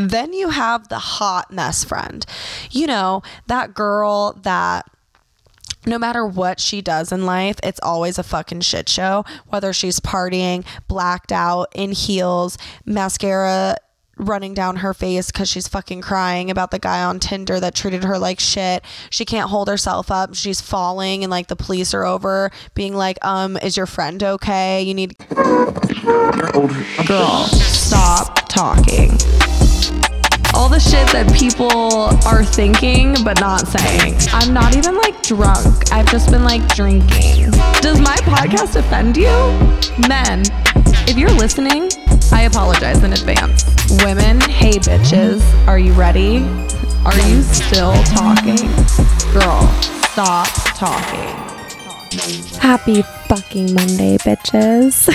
Then you have the hot mess friend. You know, that girl that no matter what she does in life, it's always a fucking shit show. Whether she's partying, blacked out, in heels, mascara running down her face because she's fucking crying about the guy on Tinder that treated her like shit. She can't hold herself up. She's falling, and like the police are over, being like, um, is your friend okay? You need. Girl, stop talking all the shit that people are thinking but not saying. I'm not even like drunk. I've just been like drinking. Does my podcast offend you? Men, if you're listening, I apologize in advance. Women, hey bitches, are you ready? Are you still talking? Girl, stop talking. Happy fucking Monday, bitches.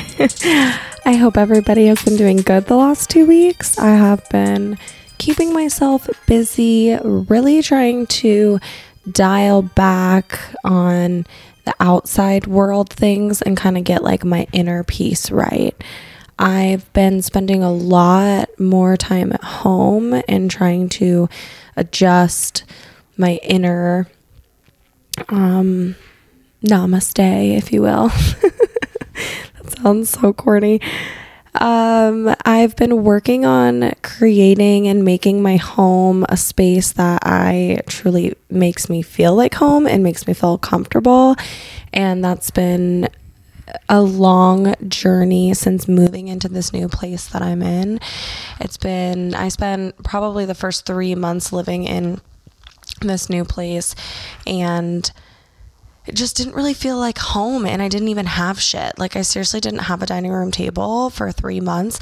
I hope everybody has been doing good the last two weeks. I have been keeping myself busy, really trying to dial back on the outside world things and kind of get like my inner peace right. I've been spending a lot more time at home and trying to adjust my inner um namaste, if you will. that sounds so corny. Um, I've been working on creating and making my home a space that I truly makes me feel like home and makes me feel comfortable. And that's been a long journey since moving into this new place that I'm in. It's been, I spent probably the first three months living in this new place and it just didn't really feel like home and I didn't even have shit. Like I seriously didn't have a dining room table for 3 months.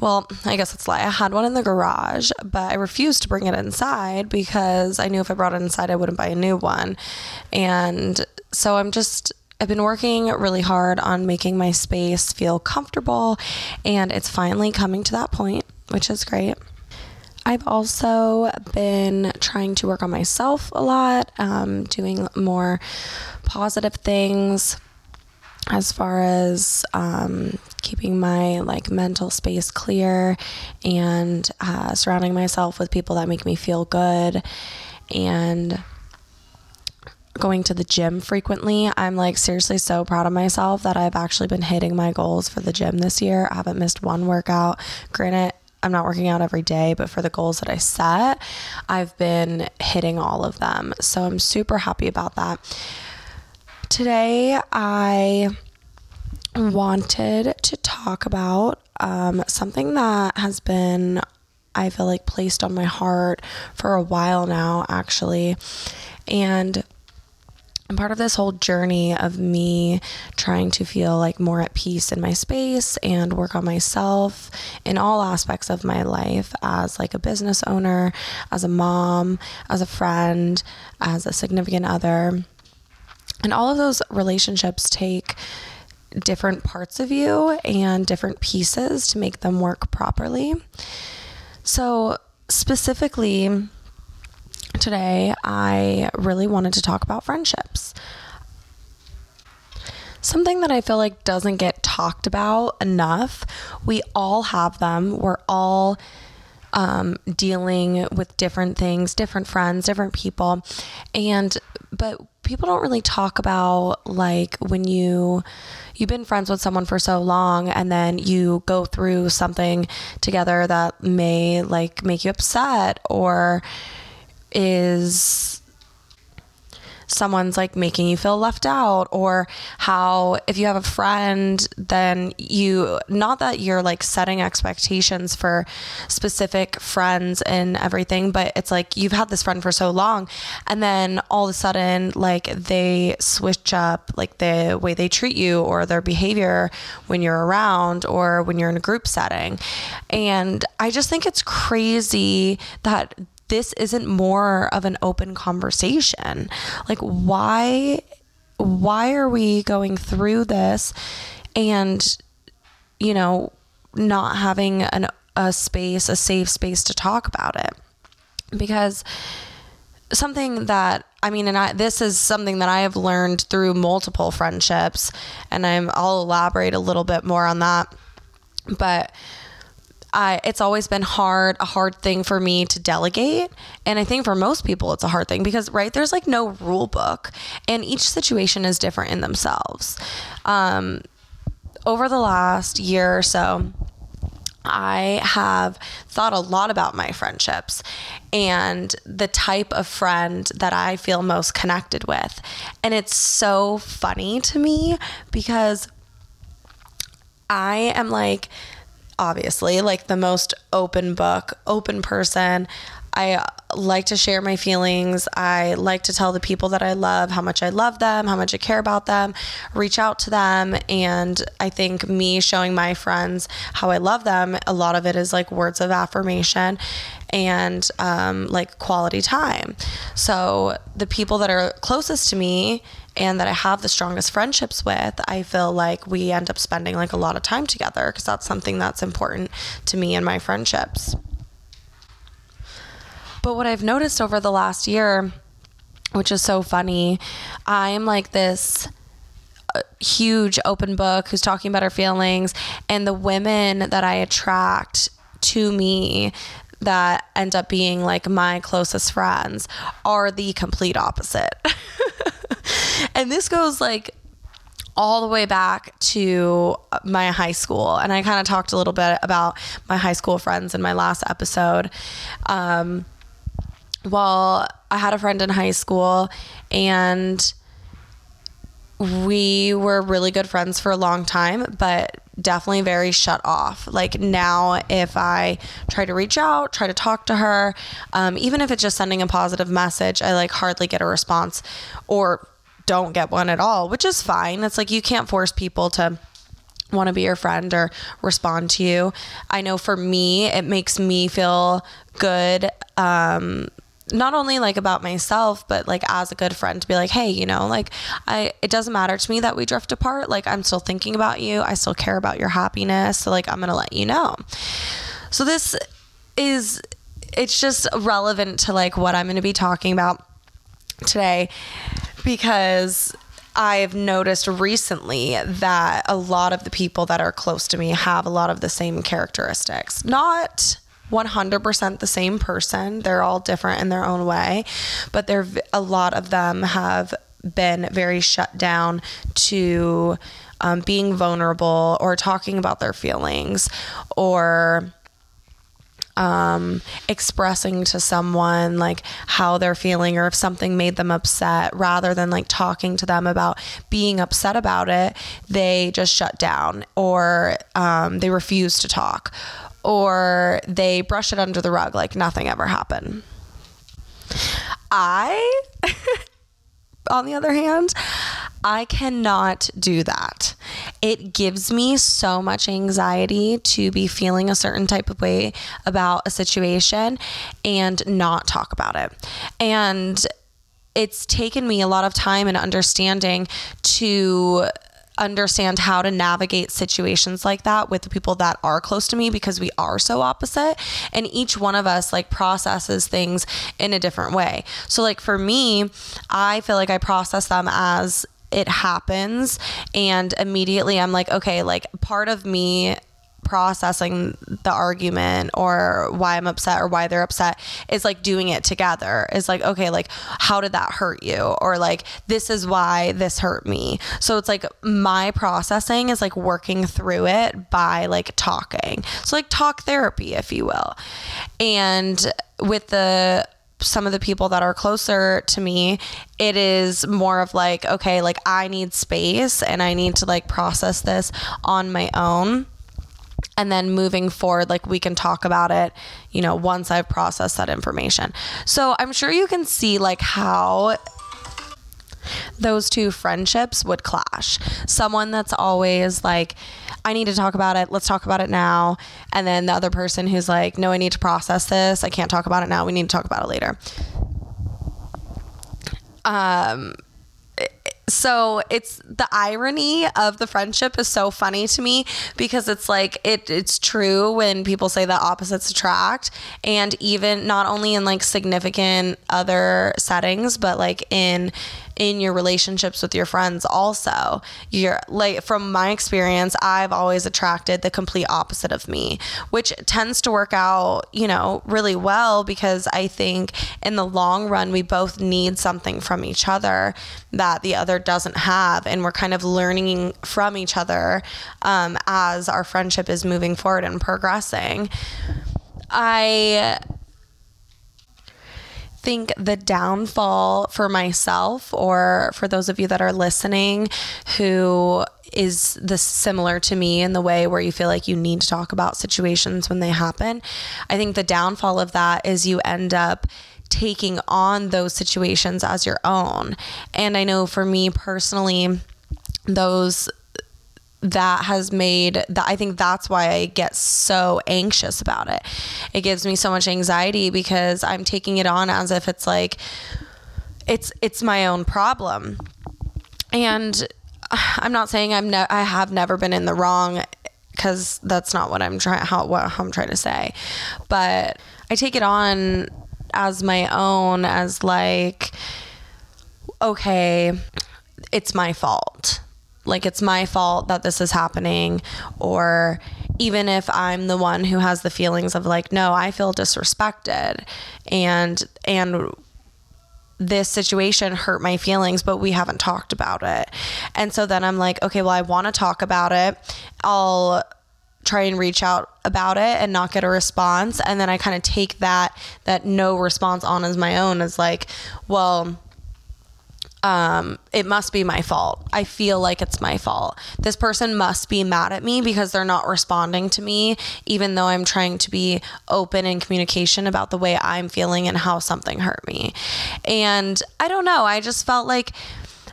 Well, I guess it's lie. I had one in the garage, but I refused to bring it inside because I knew if I brought it inside I wouldn't buy a new one. And so I'm just I've been working really hard on making my space feel comfortable and it's finally coming to that point, which is great. I've also been trying to work on myself a lot, um, doing more positive things as far as um, keeping my like mental space clear and uh, surrounding myself with people that make me feel good and going to the gym frequently. I'm like seriously so proud of myself that I've actually been hitting my goals for the gym this year. I haven't missed one workout. Granted, I'm not working out every day, but for the goals that I set, I've been hitting all of them. So I'm super happy about that. Today, I wanted to talk about um, something that has been, I feel like, placed on my heart for a while now, actually. And part of this whole journey of me trying to feel like more at peace in my space and work on myself in all aspects of my life as like a business owner, as a mom, as a friend, as a significant other. And all of those relationships take different parts of you and different pieces to make them work properly. So, specifically, today, I really wanted to talk about friendships. Something that I feel like doesn't get talked about enough. We all have them. We're all um, dealing with different things, different friends, different people. And, but people don't really talk about like when you you've been friends with someone for so long and then you go through something together that may like make you upset or is someone's like making you feel left out or how if you have a friend then you not that you're like setting expectations for specific friends and everything but it's like you've had this friend for so long and then all of a sudden like they switch up like the way they treat you or their behavior when you're around or when you're in a group setting. And i just think it's crazy that this isn't more of an open conversation. Like why why are we going through this and you know not having an a space, a safe space to talk about it? Because something that I mean, and I this is something that I have learned through multiple friendships, and I'm I'll elaborate a little bit more on that. But I, it's always been hard, a hard thing for me to delegate. And I think for most people, it's a hard thing because, right, there's like no rule book and each situation is different in themselves. Um, over the last year or so, I have thought a lot about my friendships and the type of friend that I feel most connected with. And it's so funny to me because I am like, obviously, like the most open book, open person. I like to share my feelings. I like to tell the people that I love how much I love them, how much I care about them, reach out to them. And I think me showing my friends how I love them, a lot of it is like words of affirmation and um, like quality time. So the people that are closest to me and that I have the strongest friendships with, I feel like we end up spending like a lot of time together because that's something that's important to me and my friendships. But what I've noticed over the last year, which is so funny, I'm like this uh, huge open book who's talking about her feelings, and the women that I attract to me that end up being like my closest friends are the complete opposite. and this goes like all the way back to my high school. And I kind of talked a little bit about my high school friends in my last episode. Um, well, I had a friend in high school and we were really good friends for a long time, but definitely very shut off. Like now, if I try to reach out, try to talk to her, um, even if it's just sending a positive message, I like hardly get a response or don't get one at all, which is fine. It's like you can't force people to want to be your friend or respond to you. I know for me, it makes me feel good. Um, not only like about myself but like as a good friend to be like hey you know like i it doesn't matter to me that we drift apart. Like i'm still thinking about you. I still care about your happiness. So like i'm gonna let you know. So this is it's just relevant to like what i'm gonna be talking about today because I've noticed recently that a lot of the people that are close to me have a lot of the same characteristics. Not 100% the same person. They're all different in their own way, but there a lot of them have been very shut down to um, being vulnerable or talking about their feelings or um, expressing to someone like how they're feeling or if something made them upset rather than like talking to them about being upset about it they just shut down or um, they refuse to talk or they brush it under the rug like nothing ever happened. I, on the other hand, I cannot do that. It gives me so much anxiety to be feeling a certain type of way about a situation and not talk about it. And it's taken me a lot of time and understanding to understand how to navigate situations like that with the people that are close to me because we are so opposite and each one of us like processes things in a different way. So like for me, I feel like I process them as it happens and immediately I'm like okay, like part of me processing the argument or why I'm upset or why they're upset is like doing it together. Is like, okay, like how did that hurt you? Or like this is why this hurt me. So it's like my processing is like working through it by like talking. So like talk therapy, if you will. And with the some of the people that are closer to me, it is more of like, okay, like I need space and I need to like process this on my own and then moving forward like we can talk about it you know once i've processed that information. So i'm sure you can see like how those two friendships would clash. Someone that's always like i need to talk about it let's talk about it now and then the other person who's like no i need to process this i can't talk about it now we need to talk about it later. Um so it's the irony of the friendship is so funny to me because it's like it it's true when people say that opposites attract and even not only in like significant other settings but like in in your relationships with your friends also. You're like from my experience, I've always attracted the complete opposite of me, which tends to work out, you know, really well because I think in the long run we both need something from each other that the other doesn't have and we're kind of learning from each other um, as our friendship is moving forward and progressing. I think the downfall for myself or for those of you that are listening who is this similar to me in the way where you feel like you need to talk about situations when they happen. I think the downfall of that is you end up taking on those situations as your own. And I know for me personally, those that has made that I think that's why I get so anxious about it. It gives me so much anxiety because I'm taking it on as if it's like it's it's my own problem. And I'm not saying I'm ne- I have never been in the wrong cuz that's not what I'm trying how what I'm trying to say. But I take it on as my own as like okay, it's my fault like it's my fault that this is happening or even if I'm the one who has the feelings of like no I feel disrespected and and this situation hurt my feelings but we haven't talked about it. And so then I'm like okay well I want to talk about it. I'll try and reach out about it and not get a response. And then I kind of take that that no response on as my own as like well um, it must be my fault. I feel like it's my fault. This person must be mad at me because they're not responding to me, even though I'm trying to be open in communication about the way I'm feeling and how something hurt me. And I don't know. I just felt like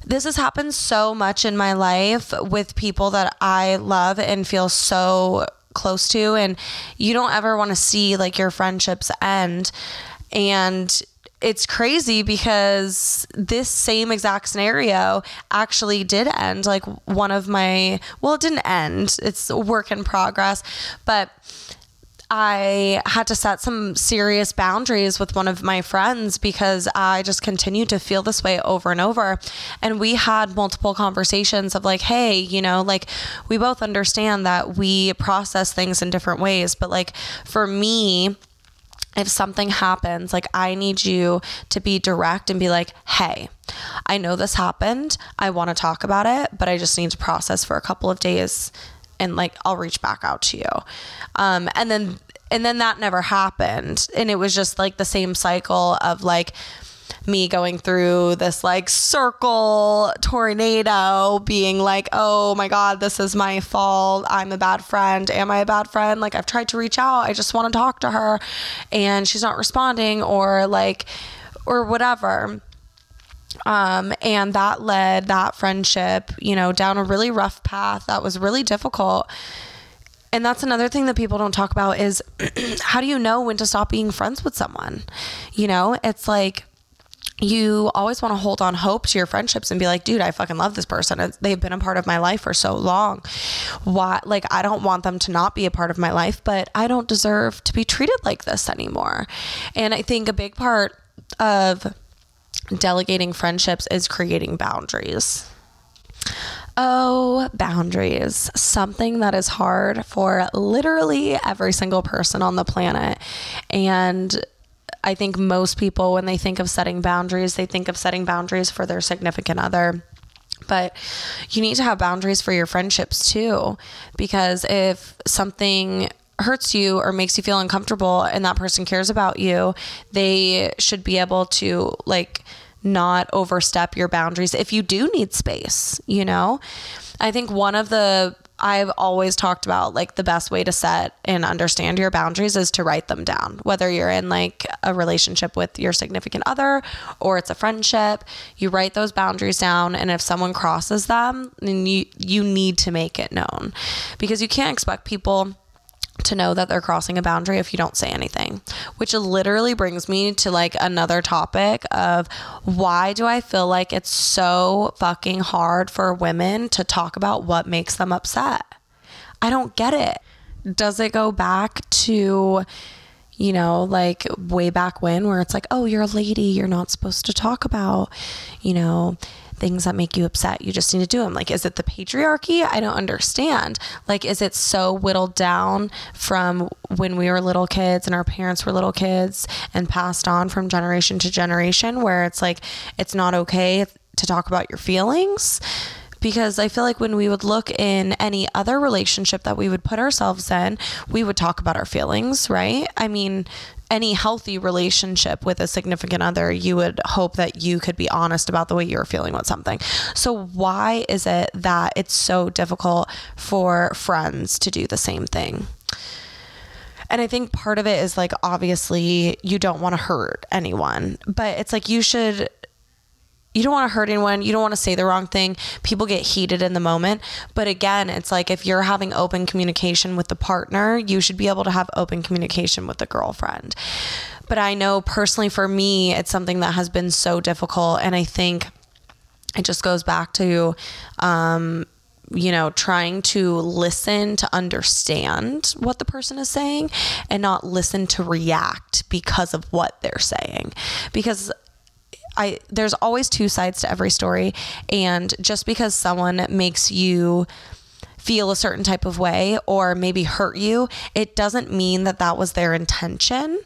this has happened so much in my life with people that I love and feel so close to. And you don't ever want to see like your friendships end. And it's crazy because this same exact scenario actually did end. Like one of my, well, it didn't end, it's a work in progress, but. I had to set some serious boundaries with one of my friends because I just continued to feel this way over and over. And we had multiple conversations of like, hey, you know, like we both understand that we process things in different ways. But like for me, if something happens, like I need you to be direct and be like, hey, I know this happened. I want to talk about it, but I just need to process for a couple of days and like I'll reach back out to you. Um, and then and then that never happened. And it was just like the same cycle of like me going through this like circle tornado, being like, oh my God, this is my fault. I'm a bad friend. Am I a bad friend? Like, I've tried to reach out. I just want to talk to her and she's not responding or like, or whatever. Um, and that led that friendship, you know, down a really rough path that was really difficult. And that's another thing that people don't talk about is how do you know when to stop being friends with someone? You know, it's like you always want to hold on hope to your friendships and be like, dude, I fucking love this person. They've been a part of my life for so long. Why, like, I don't want them to not be a part of my life, but I don't deserve to be treated like this anymore. And I think a big part of delegating friendships is creating boundaries. Oh, boundaries. Something that is hard for literally every single person on the planet. And I think most people, when they think of setting boundaries, they think of setting boundaries for their significant other. But you need to have boundaries for your friendships too, because if something hurts you or makes you feel uncomfortable and that person cares about you, they should be able to like not overstep your boundaries if you do need space, you know? I think one of the I've always talked about like the best way to set and understand your boundaries is to write them down. Whether you're in like a relationship with your significant other or it's a friendship, you write those boundaries down and if someone crosses them, then you you need to make it known. Because you can't expect people to know that they're crossing a boundary if you don't say anything. Which literally brings me to like another topic of why do I feel like it's so fucking hard for women to talk about what makes them upset? I don't get it. Does it go back to you know, like way back when, where it's like, oh, you're a lady, you're not supposed to talk about, you know, things that make you upset. You just need to do them. Like, is it the patriarchy? I don't understand. Like, is it so whittled down from when we were little kids and our parents were little kids and passed on from generation to generation where it's like, it's not okay to talk about your feelings? because I feel like when we would look in any other relationship that we would put ourselves in, we would talk about our feelings, right? I mean, any healthy relationship with a significant other, you would hope that you could be honest about the way you're feeling with something. So, why is it that it's so difficult for friends to do the same thing? And I think part of it is like, obviously, you don't want to hurt anyone, but it's like you should you don't want to hurt anyone. You don't want to say the wrong thing. People get heated in the moment. But again, it's like if you're having open communication with the partner, you should be able to have open communication with the girlfriend. But I know personally for me, it's something that has been so difficult. And I think it just goes back to, um, you know, trying to listen to understand what the person is saying and not listen to react because of what they're saying. Because I there's always two sides to every story and just because someone makes you feel a certain type of way or maybe hurt you, it doesn't mean that that was their intention.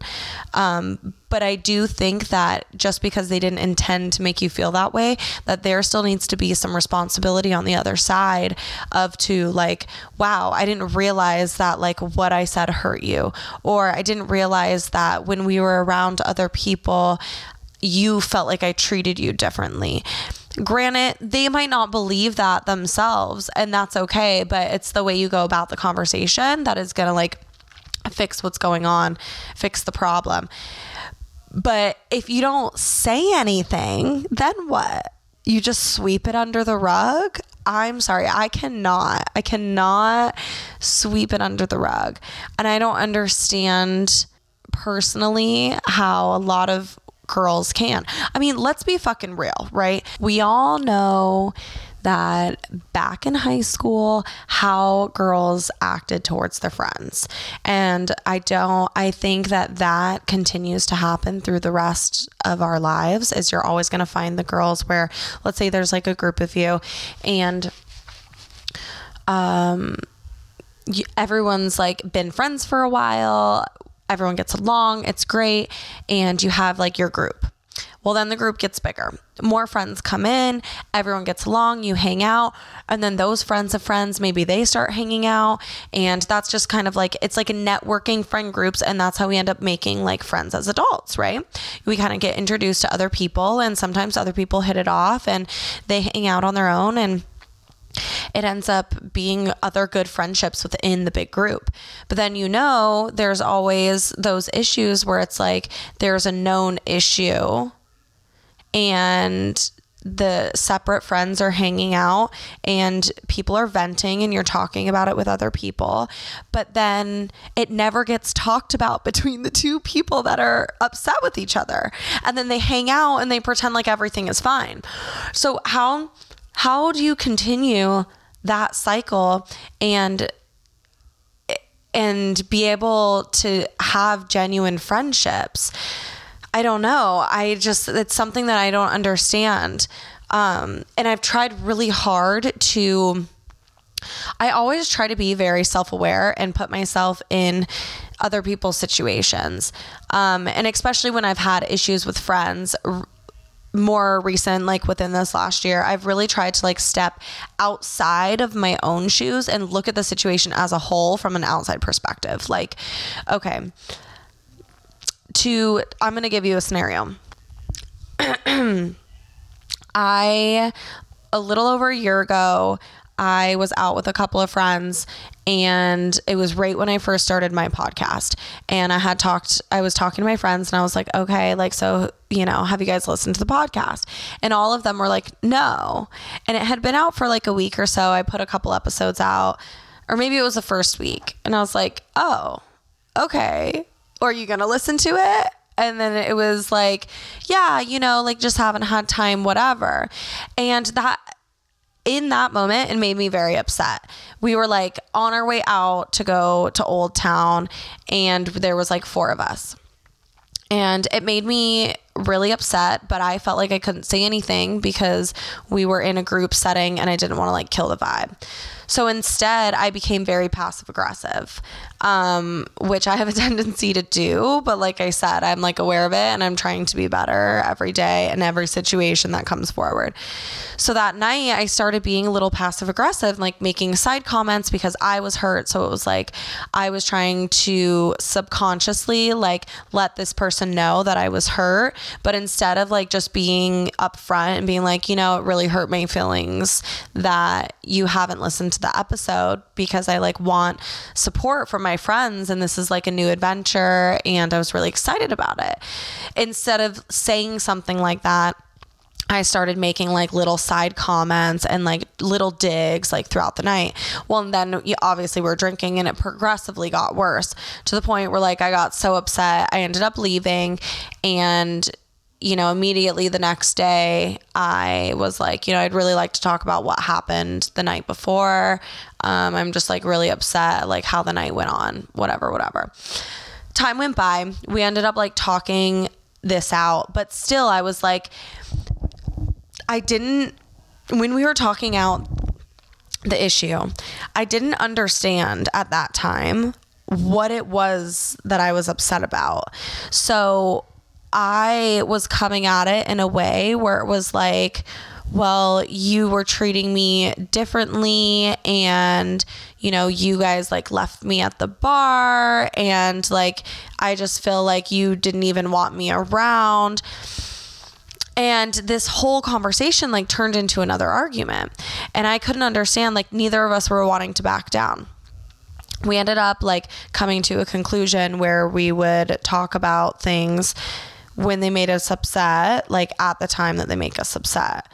Um, but I do think that just because they didn't intend to make you feel that way, that there still needs to be some responsibility on the other side of to like, wow, I didn't realize that like what I said hurt you, or I didn't realize that when we were around other people, you felt like I treated you differently. Granted, they might not believe that themselves, and that's okay, but it's the way you go about the conversation that is to like fix what's going on, fix the problem. But if you don't say anything, then what? You just sweep it under the rug? I'm sorry, I cannot. I cannot sweep it under the rug. And I don't understand personally how a lot of girls can. I mean, let's be fucking real, right? We all know that back in high school how girls acted towards their friends and i don't i think that that continues to happen through the rest of our lives as you're always going to find the girls where let's say there's like a group of you and um everyone's like been friends for a while everyone gets along, it's great, and you have like your group. Well, then the group gets bigger. More friends come in, everyone gets along, you hang out, and then those friends of friends, maybe they start hanging out. And that's just kind of like, it's like a networking friend groups. And that's how we end up making like friends as adults, right? We kind of get introduced to other people, and sometimes other people hit it off and they hang out on their own. And it ends up being other good friendships within the big group. But then you know there's always those issues where it's like there's a known issue and the separate friends are hanging out and people are venting and you're talking about it with other people. But then it never gets talked about between the two people that are upset with each other. And then they hang out and they pretend like everything is fine. So how how do you continue that cycle and and be able to have genuine friendships? I don't know. I just it's something that i don't understand. Um, and i've tried really hard to i always try to be very self-aware and put myself in other people's situations. Um, and especially when i've had issues with friends more recent like within this last year i've really tried to like step outside of my own shoes and look at the situation as a whole from an outside perspective. Like okay to i'm going to give you a scenario. I a little over a year ago I was out with a couple of friends and it was right when I first started my podcast. And I had talked, I was talking to my friends and I was like, okay, like, so, you know, have you guys listened to the podcast? And all of them were like, no. And it had been out for like a week or so. I put a couple episodes out, or maybe it was the first week. And I was like, oh, okay. Are you going to listen to it? and then it was like yeah you know like just haven't had time whatever and that in that moment, it made me very upset. We were like on our way out to go to Old Town, and there was like four of us. And it made me really upset, but I felt like I couldn't say anything because we were in a group setting and I didn't want to like kill the vibe. So instead, I became very passive aggressive, um, which I have a tendency to do. But like I said, I'm like aware of it and I'm trying to be better every day in every situation that comes forward. So that night, I started being a little passive aggressive, like making side comments because I was hurt. So it was like I was trying to subconsciously like let this person know that I was hurt. But instead of like just being upfront and being like, you know, it really hurt my feelings that you haven't listened to the episode because I like want support from my friends and this is like a new adventure and I was really excited about it. Instead of saying something like that, I started making like little side comments and like little digs like throughout the night. Well, and then obviously we're drinking and it progressively got worse to the point where like I got so upset. I ended up leaving and you know, immediately the next day, I was like, you know, I'd really like to talk about what happened the night before. Um, I'm just like really upset, like how the night went on, whatever, whatever. Time went by. We ended up like talking this out, but still, I was like, I didn't, when we were talking out the issue, I didn't understand at that time what it was that I was upset about. So I was coming at it in a way where it was like, well, you were treating me differently and you know, you guys like left me at the bar and like I just feel like you didn't even want me around. And this whole conversation like turned into another argument. And I couldn't understand like neither of us were wanting to back down we ended up like coming to a conclusion where we would talk about things when they made us upset, like at the time that they make us upset.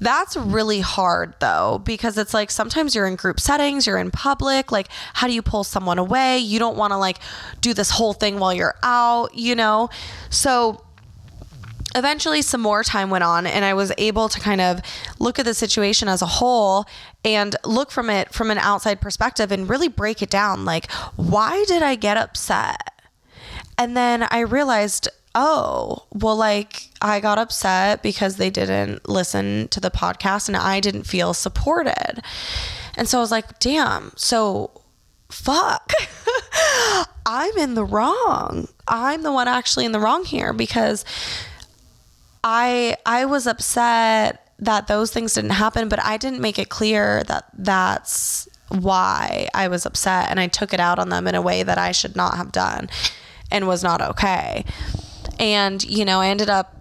That's really hard though, because it's like sometimes you're in group settings, you're in public. Like, how do you pull someone away? You don't want to like do this whole thing while you're out, you know? So, eventually some more time went on and I was able to kind of look at the situation as a whole and look from it from an outside perspective and really break it down like why did I get upset? And then I realized oh, well, like I got upset because they didn't listen to the podcast and I didn't feel supported. And so I was like, damn, so fuck. I'm in the wrong. I'm the one actually in the wrong here because I I was upset that those things didn't happen, but I didn't make it clear that that's why I was upset and I took it out on them in a way that I should not have done and was not okay. And, you know, I ended up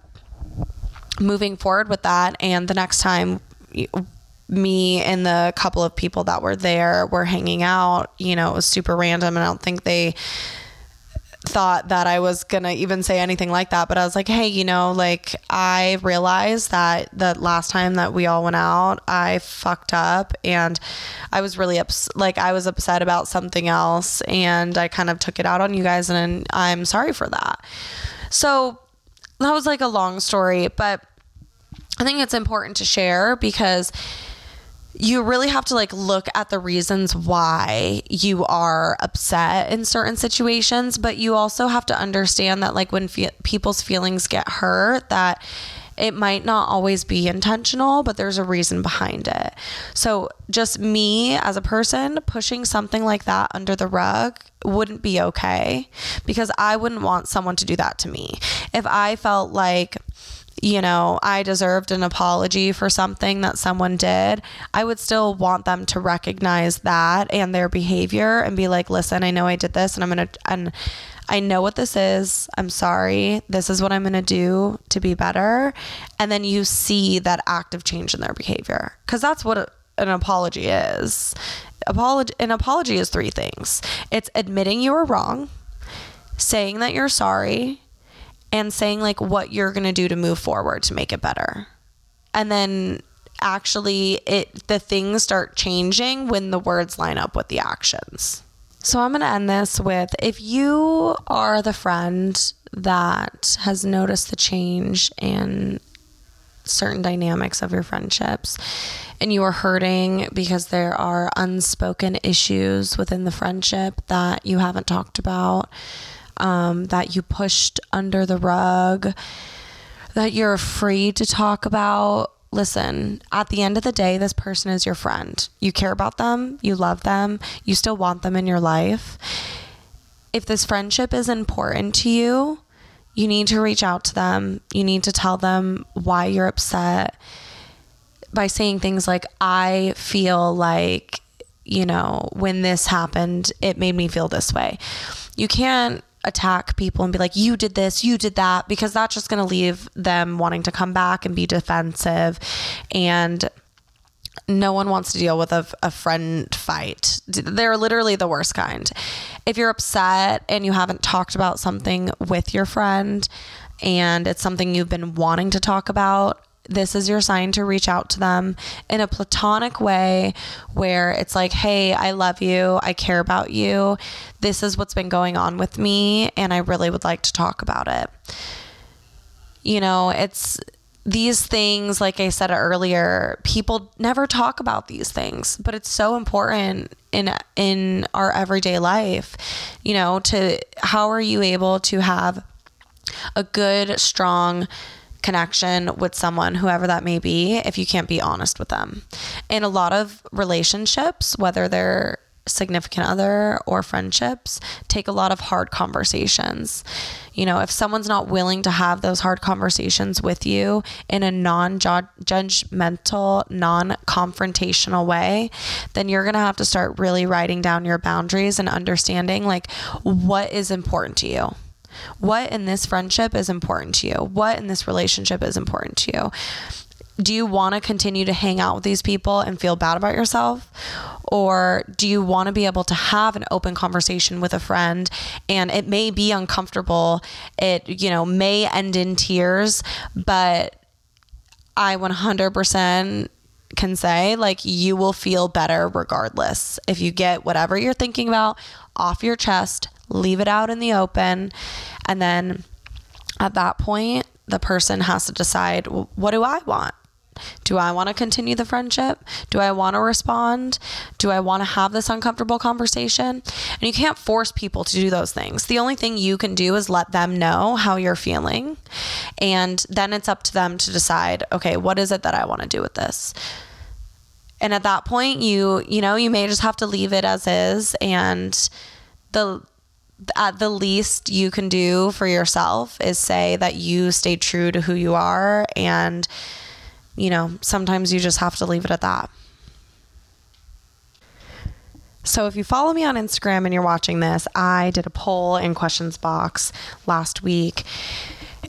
moving forward with that. And the next time, me and the couple of people that were there were hanging out, you know, it was super random. And I don't think they thought that I was going to even say anything like that. But I was like, hey, you know, like I realized that the last time that we all went out, I fucked up and I was really upset. Like I was upset about something else and I kind of took it out on you guys. And I'm sorry for that. So that was like a long story, but I think it's important to share because you really have to like look at the reasons why you are upset in certain situations but you also have to understand that like when fe- people's feelings get hurt that it might not always be intentional, but there's a reason behind it. So, just me as a person pushing something like that under the rug wouldn't be okay because I wouldn't want someone to do that to me. If I felt like, you know, I deserved an apology for something that someone did, I would still want them to recognize that and their behavior and be like, listen, I know I did this and I'm going to, and I know what this is. I'm sorry. This is what I'm going to do to be better. And then you see that active change in their behavior because that's what an apology is. Apology, an apology is three things it's admitting you were wrong, saying that you're sorry, and saying like what you're going to do to move forward to make it better. And then actually it the things start changing when the words line up with the actions. So I'm going to end this with if you are the friend that has noticed the change in certain dynamics of your friendships and you are hurting because there are unspoken issues within the friendship that you haven't talked about, um, that you pushed under the rug, that you're afraid to talk about. Listen, at the end of the day, this person is your friend. You care about them, you love them, you still want them in your life. If this friendship is important to you, you need to reach out to them. You need to tell them why you're upset by saying things like, I feel like, you know, when this happened, it made me feel this way. You can't attack people and be like, you did this, you did that, because that's just going to leave them wanting to come back and be defensive. And no one wants to deal with a, a friend fight. They're literally the worst kind. If you're upset and you haven't talked about something with your friend and it's something you've been wanting to talk about, this is your sign to reach out to them in a platonic way where it's like, hey, I love you. I care about you. This is what's been going on with me, and I really would like to talk about it. You know, it's these things, like I said earlier, people never talk about these things, but it's so important in in our everyday life. You know, to how are you able to have a good, strong connection with someone, whoever that may be, if you can't be honest with them. In a lot of relationships, whether they're significant other or friendships, take a lot of hard conversations. You know, if someone's not willing to have those hard conversations with you in a non judgmental, non confrontational way, then you're going to have to start really writing down your boundaries and understanding like what is important to you what in this friendship is important to you? What in this relationship is important to you? Do you want to continue to hang out with these people and feel bad about yourself? Or do you want to be able to have an open conversation with a friend and it may be uncomfortable? It, you know, may end in tears, but I 100% can say like you will feel better regardless if you get whatever you're thinking about off your chest leave it out in the open. And then at that point, the person has to decide well, what do I want? Do I want to continue the friendship? Do I want to respond? Do I want to have this uncomfortable conversation? And you can't force people to do those things. The only thing you can do is let them know how you're feeling. And then it's up to them to decide, okay, what is it that I want to do with this? And at that point, you, you know, you may just have to leave it as is and the at the least you can do for yourself is say that you stay true to who you are and you know sometimes you just have to leave it at that so if you follow me on Instagram and you're watching this, I did a poll in questions box last week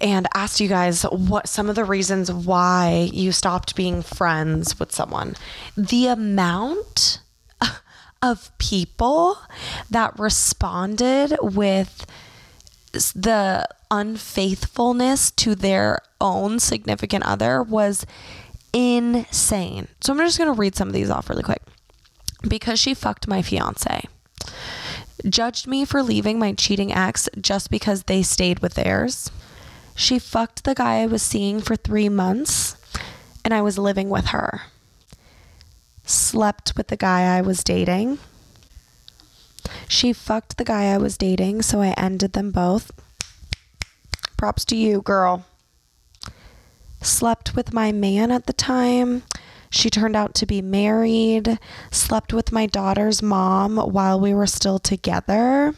and asked you guys what some of the reasons why you stopped being friends with someone. The amount of people that responded with the unfaithfulness to their own significant other was insane. So I'm just going to read some of these off really quick. Because she fucked my fiance. Judged me for leaving my cheating ex just because they stayed with theirs. She fucked the guy I was seeing for three months and I was living with her slept with the guy I was dating. She fucked the guy I was dating, so I ended them both. Props to you, girl. Slept with my man at the time. She turned out to be married. Slept with my daughter's mom while we were still together.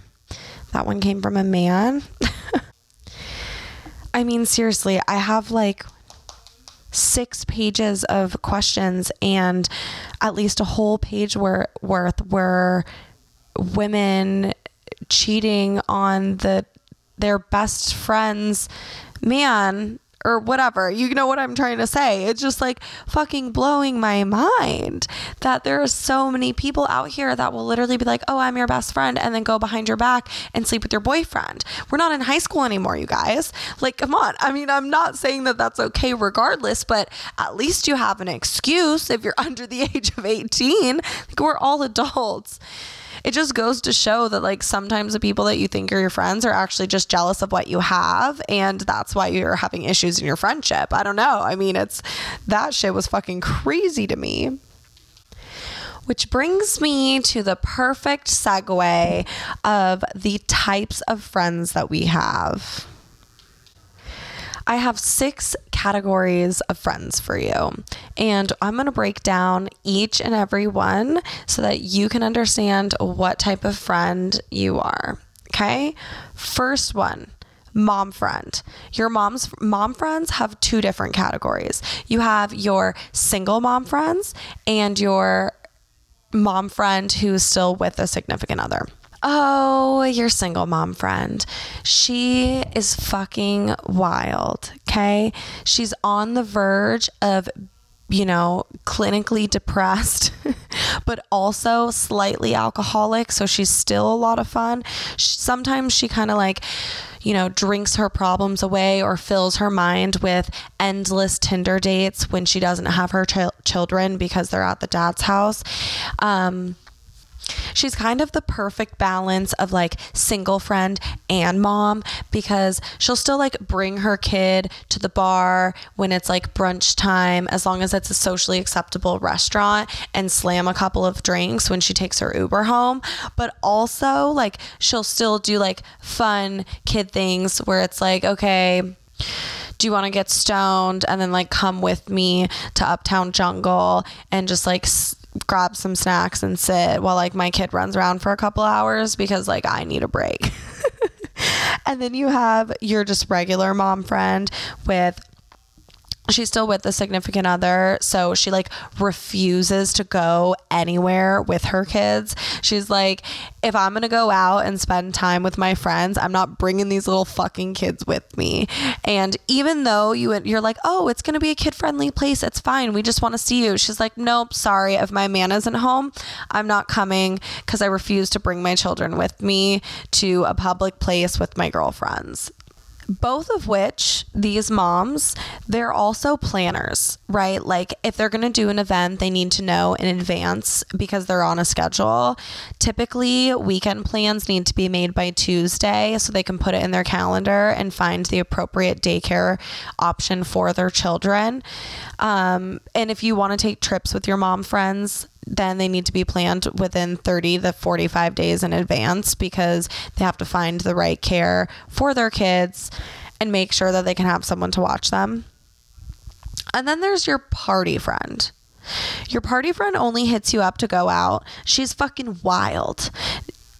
That one came from a man. I mean, seriously, I have like six pages of questions and at least a whole page worth were women cheating on the their best friend's man or whatever. You know what I'm trying to say. It's just like fucking blowing my mind that there are so many people out here that will literally be like, oh, I'm your best friend, and then go behind your back and sleep with your boyfriend. We're not in high school anymore, you guys. Like, come on. I mean, I'm not saying that that's okay regardless, but at least you have an excuse if you're under the age of 18. Like, we're all adults. It just goes to show that like sometimes the people that you think are your friends are actually just jealous of what you have and that's why you're having issues in your friendship. I don't know. I mean, it's that shit was fucking crazy to me. Which brings me to the perfect segue of the types of friends that we have. I have six categories of friends for you, and I'm going to break down each and every one so that you can understand what type of friend you are. Okay? First one mom friend. Your mom's mom friends have two different categories. You have your single mom friends and your mom friend who's still with a significant other. Oh, your single mom friend. She is fucking wild. Okay. She's on the verge of, you know, clinically depressed, but also slightly alcoholic. So she's still a lot of fun. Sometimes she kind of like, you know, drinks her problems away or fills her mind with endless Tinder dates when she doesn't have her ch- children because they're at the dad's house. Um, She's kind of the perfect balance of like single friend and mom because she'll still like bring her kid to the bar when it's like brunch time as long as it's a socially acceptable restaurant and slam a couple of drinks when she takes her Uber home. But also, like, she'll still do like fun kid things where it's like, okay, do you want to get stoned and then like come with me to Uptown Jungle and just like grab some snacks and sit while like my kid runs around for a couple hours because like I need a break. and then you have your just regular mom friend with she's still with the significant other so she like refuses to go anywhere with her kids. She's like if i'm gonna go out and spend time with my friends i'm not bringing these little fucking kids with me. And even though you you're like oh it's gonna be a kid friendly place it's fine we just want to see you. She's like nope sorry if my man isn't home i'm not coming because i refuse to bring my children with me to a public place with my girlfriends both of which these moms they're also planners right? Like if they're going to do an event they need to know in advance because they're on a schedule. Typically weekend plans need to be made by tuesday so they can put it in their calendar and find the appropriate daycare option for their children. Um, and if you want to take trips with your mom friends then they need to be planned within 30 to 45 days in advance because they have to find the right care for their kids and make sure that they can have someone to watch them. And then there's your party friend. Your party friend only hits you up to go out. She's fucking wild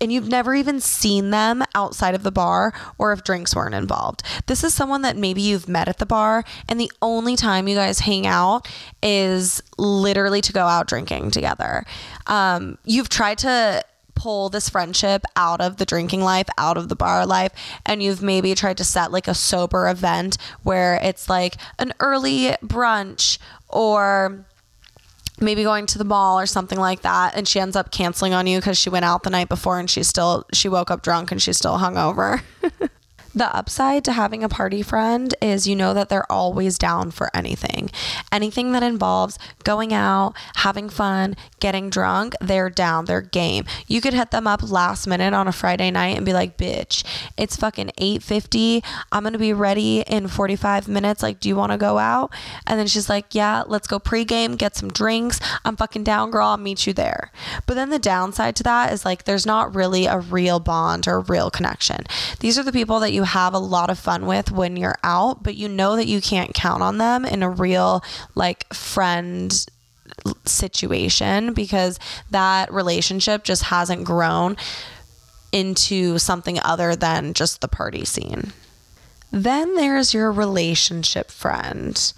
and you've never even seen them outside of the bar or if drinks weren't involved. This is someone that maybe you've met at the bar and the only time you guys hang out is literally to go out drinking together. Um, you've tried to pull this friendship out of the drinking life, out of the bar life, and you've maybe tried to set like a sober event where it's like an early brunch or maybe going to the mall or something like that and she ends up canceling on you because she went out the night before and she still she woke up drunk and she's still hungover The upside to having a party friend is you know that they're always down for anything. Anything that involves going out, having fun, getting drunk, they're down, they're game. You could hit them up last minute on a Friday night and be like, "Bitch, it's fucking 8:50. I'm going to be ready in 45 minutes. Like, do you want to go out?" And then she's like, "Yeah, let's go pregame, get some drinks. I'm fucking down, girl. I'll meet you there." But then the downside to that is like there's not really a real bond or real connection. These are the people that you you have a lot of fun with when you're out, but you know that you can't count on them in a real like friend situation because that relationship just hasn't grown into something other than just the party scene. Then there's your relationship friend.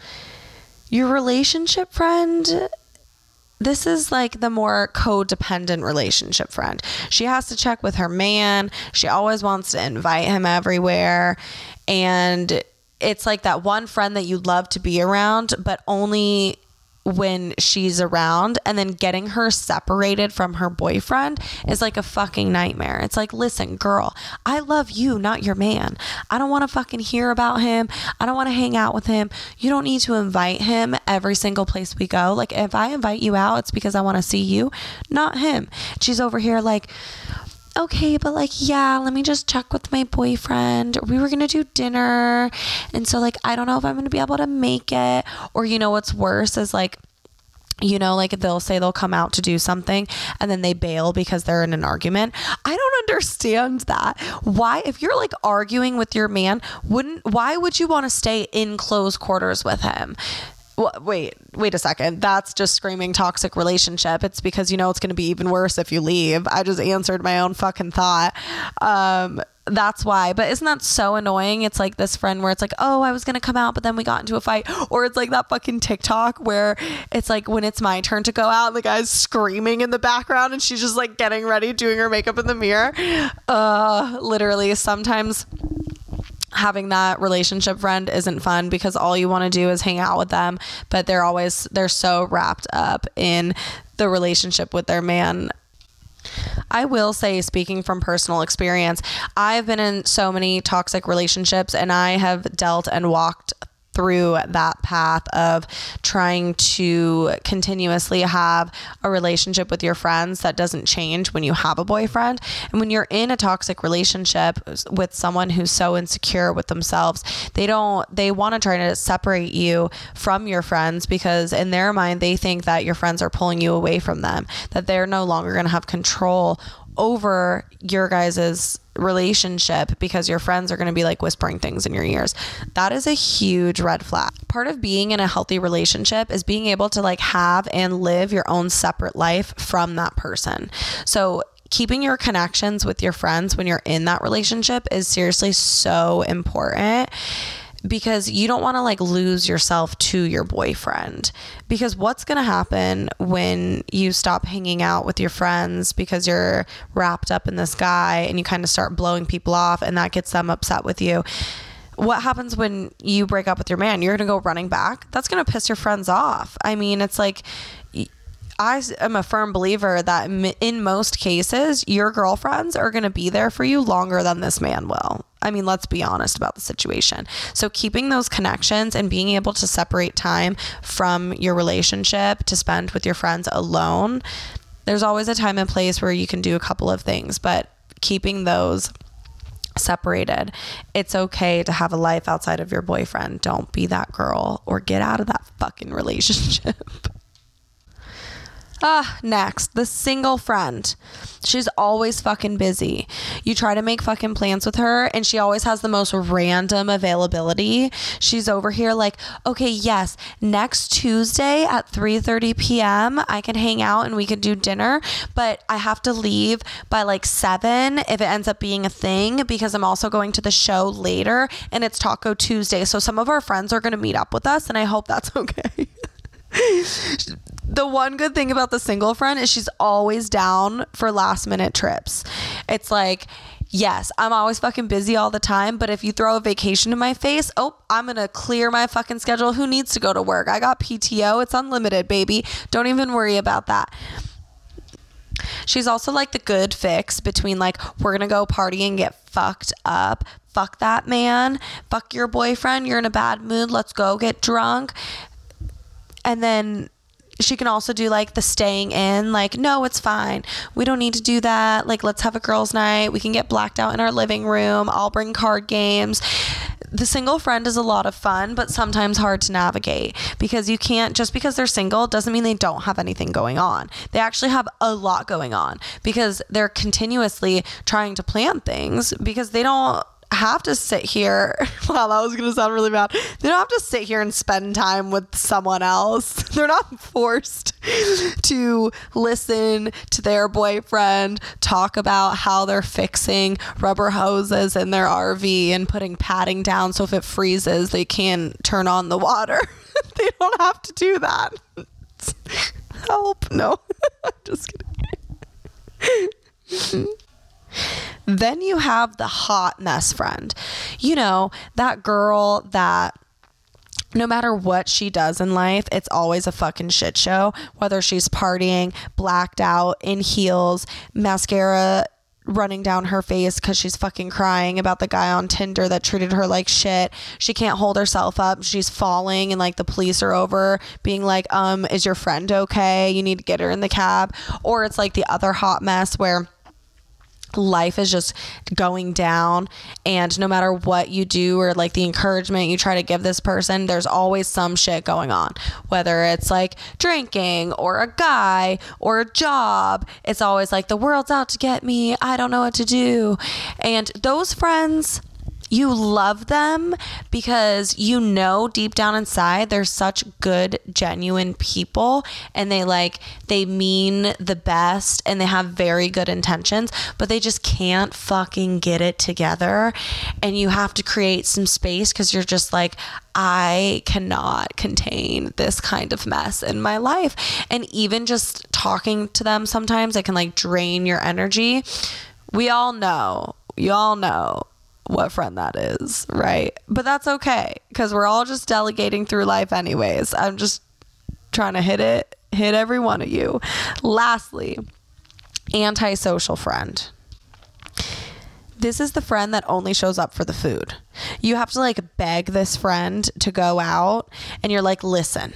Your relationship friend this is like the more codependent relationship friend. She has to check with her man. She always wants to invite him everywhere. And it's like that one friend that you love to be around, but only when she's around and then getting her separated from her boyfriend is like a fucking nightmare. It's like, listen, girl, I love you, not your man. I don't want to fucking hear about him. I don't want to hang out with him. You don't need to invite him every single place we go. Like, if I invite you out, it's because I want to see you, not him. She's over here like, okay, but like, yeah, let me just check with my boyfriend. We were gonna do dinner. And so, like, I don't know if I'm gonna be able to make it. Or, you know, what's worse is like, you know, like they'll say they'll come out to do something and then they bail because they're in an argument. I don't understand that. Why, if you're like arguing with your man, wouldn't, why would you want to stay in close quarters with him? Well, wait, wait a second. That's just screaming toxic relationship. It's because you know it's going to be even worse if you leave. I just answered my own fucking thought. Um, that's why. But isn't that so annoying? It's like this friend where it's like, oh, I was going to come out, but then we got into a fight. Or it's like that fucking TikTok where it's like when it's my turn to go out the guy's screaming in the background and she's just like getting ready, doing her makeup in the mirror. Uh, literally, sometimes having that relationship friend isn't fun because all you want to do is hang out with them but they're always they're so wrapped up in the relationship with their man. I will say, speaking from personal experience, I've been in so many toxic relationships and I have dealt and walked through that path of trying to continuously have a relationship with your friends that doesn't change when you have a boyfriend. And when you're in a toxic relationship with someone who's so insecure with themselves, they don't, they want to try to separate you from your friends because in their mind, they think that your friends are pulling you away from them, that they're no longer going to have control over your guys's relationship because your friends are going to be like whispering things in your ears. That is a huge red flag. Part of being in a healthy relationship is being able to like have and live your own separate life from that person. So keeping your connections with your friends when you're in that relationship is seriously so important because you don't want to like lose yourself to your boyfriend. Because what's going to happen when you stop hanging out with your friends because you're wrapped up in this guy and you kind of start blowing people off and that gets them upset with you? What happens when you break up with your man? You're going to go running back? That's going to piss your friends off. I mean, it's like I am a firm believer that in most cases, your girlfriends are going to be there for you longer than this man will. I mean, let's be honest about the situation. So, keeping those connections and being able to separate time from your relationship to spend with your friends alone, there's always a time and place where you can do a couple of things, but keeping those separated. It's okay to have a life outside of your boyfriend. Don't be that girl or get out of that fucking relationship. Ah, next, the single friend. She's always fucking busy. You try to make fucking plans with her and she always has the most random availability. She's over here like, "Okay, yes, next Tuesday at 3:30 p.m. I can hang out and we can do dinner, but I have to leave by like 7 if it ends up being a thing because I'm also going to the show later and it's Taco Tuesday. So some of our friends are to meet up with us and I hope that's okay." The one good thing about the single friend is she's always down for last minute trips. It's like, yes, I'm always fucking busy all the time, but if you throw a vacation in my face, oh, I'm to clear my fucking schedule. Who needs to go to work? I got PTO. It's unlimited, baby. Don't even worry about that. She's also like the good fix between like, we're to go party and get fucked up. Fuck that man. Fuck your boyfriend. You're in a bad mood. Let's go get drunk. And then she can also do like the staying in, like, no, it's fine. We don't need to do that. Like, let's have a girls' night. We can get blacked out in our living room. I'll bring card games. The single friend is a lot of fun, but sometimes hard to navigate because you can't, just because they're single doesn't mean they don't have anything going on. They actually have a lot going on because they're continuously trying to plan things because they don't have to sit here. Wow, that was going to sound really bad. They don't have to sit here and spend time with someone else. They're not forced to listen to their boyfriend talk about how they're fixing rubber hoses in their RV and putting padding down so if it freezes, they can turn on the water. they don't have to do that. Help. No, I'm just kidding. Then you have the hot mess friend. You know, that girl that no matter what she does in life, it's always a fucking shit show. Whether she's partying, blacked out, in heels, mascara running down her face because she's fucking crying about the guy on Tinder that treated her like shit. She can't hold herself up. She's falling, and like the police are over being like, um, is your friend okay? You need to get her in the cab. Or it's like the other hot mess where life is just going down. And no matter what you do or like the encouragement you try to give this person there's always some shit going on. Whether it's like drinking or a guy or a job it's always like the world's out to get me. I don't know what to do. And those friends you love them because you know deep down inside they're such good genuine people and they like they mean the best and they have very good intentions but they just can't fucking get it together. And you have to create some space cuz you're just like I cannot contain this kind of mess in my life. And even just talking to them sometimes it can like drain your energy. We all know you all know what friend that is, right? But that's okay because we're all just delegating through life, anyways. I'm just trying to hit it, hit every one of you. Lastly, antisocial friend. This is the friend that only shows up for the food. You have to like beg this friend to go out, and you're like, listen,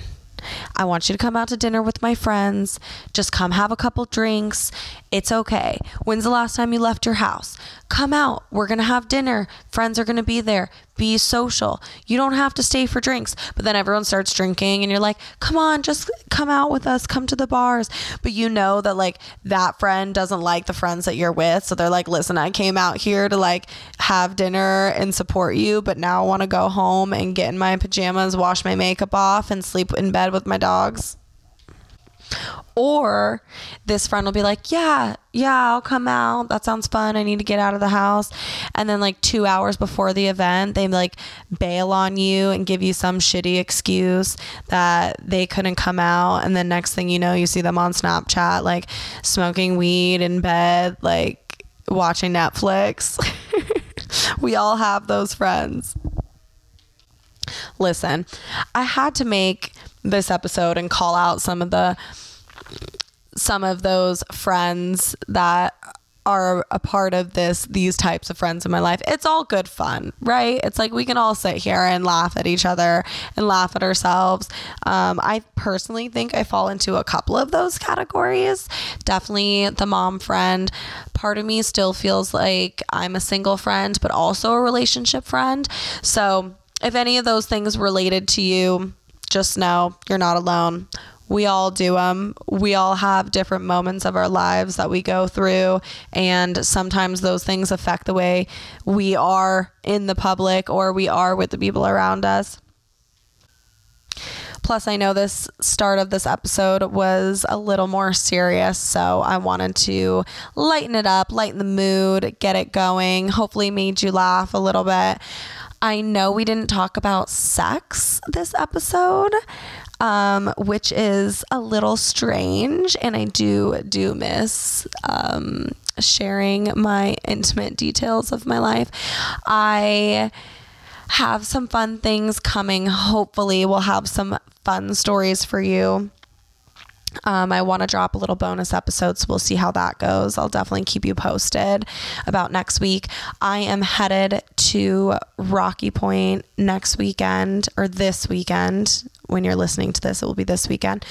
I want you to come out to dinner with my friends. Just come have a couple drinks. It's okay. When's the last time you left your house? Come out. We're going to have dinner. Friends are going to be there. Be social. You don't have to stay for drinks. But then everyone starts drinking and you're like, come on, just come out with us. Come to the bars. But you know that like that friend doesn't like the friends that you're with. So they're like, listen, I came out here to like have dinner and support you. But now I want to go home and get in my pajamas, wash my makeup off, and sleep in bed with my dogs. Or this friend will be like, Yeah, yeah, I'll come out. That sounds fun. I need to get out of the house. And then, like, two hours before the event, they like bail on you and give you some shitty excuse that they couldn't come out. And then, next thing you know, you see them on Snapchat, like smoking weed in bed, like watching Netflix. we all have those friends. Listen, I had to make this episode and call out some of the some of those friends that are a part of this these types of friends in my life. It's all good fun right? It's like we can all sit here and laugh at each other and laugh at ourselves. Um, i personally think i fall into a couple of those categories. Definitely the mom friend. Part of me still feels like i'm a single friend but also a relationship friend. So if any of those things related to you just know you're not alone we all do them. We all have different moments of our lives that we go through, and sometimes those things affect the way we are in the public or we are with the people around us. Plus, I know this start of this episode was a little more serious, so I wanted to lighten it up, lighten the mood, get it going. Hopefully, made you laugh a little bit. I know we didn't talk about sex this episode um, which is a little strange. And I do do miss um, sharing my intimate details of my life. I have some fun things coming. Hopefully, we'll have some fun stories for you. Um, I want to drop a little bonus episode, so we'll see how that goes. I'll definitely keep you posted about next week. I am headed to Rocky Point next weekend or this weekend when you're listening to this, it will be this weekend.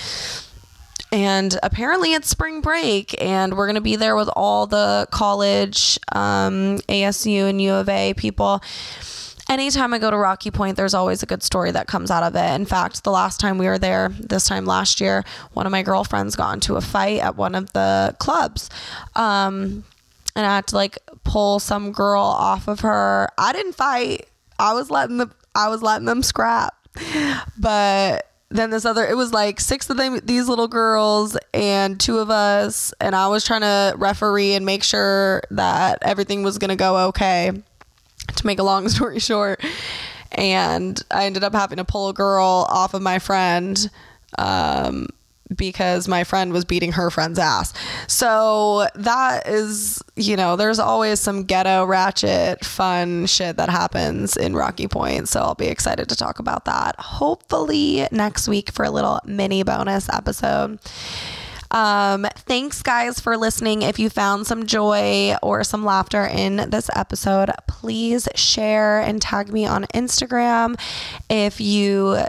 And apparently it's spring break, and we're going to be there with all the college, um, ASU, and U of A people anytime I go to Rocky Point, there's always a good story that comes out of it. In fact, the last time we were there, this time last year, one of my girlfriends got into a fight at one of the clubs. Um, and I had to like pull some girl off of her. I didn't fight. I was letting the I was letting them scrap but then this other it was like six of them these little girls and two of us and i was trying to referee and make sure that everything was going to go okay to make a long story short. And i ended up having to pull a girl off of my friend um, because my friend was beating her friend's ass. So that is, you know, there's always some ghetto ratchet fun shit that happens in Rocky Point. So I'll be excited to talk about that hopefully next week for a little mini bonus episode. Um, thanks, guys, for listening. If you found some joy or some laughter in this episode, please share and tag me on Instagram. If you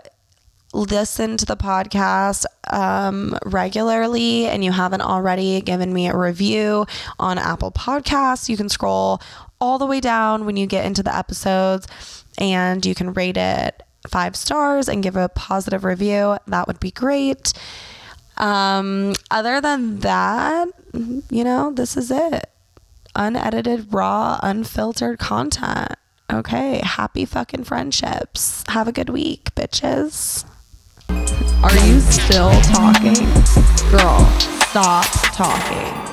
listen to the podcast um, regularly and you haven't already given me a review on Apple Podcasts, you can scroll all the way down when you get into the episodes and you can rate it five stars and give a positive review. That would be great. Um, other than that, you know, this is it. Unedited, raw, unfiltered content. Okay. Happy fucking friendships. Have a good week, bitches. Are you still talking? Girl, stop talking.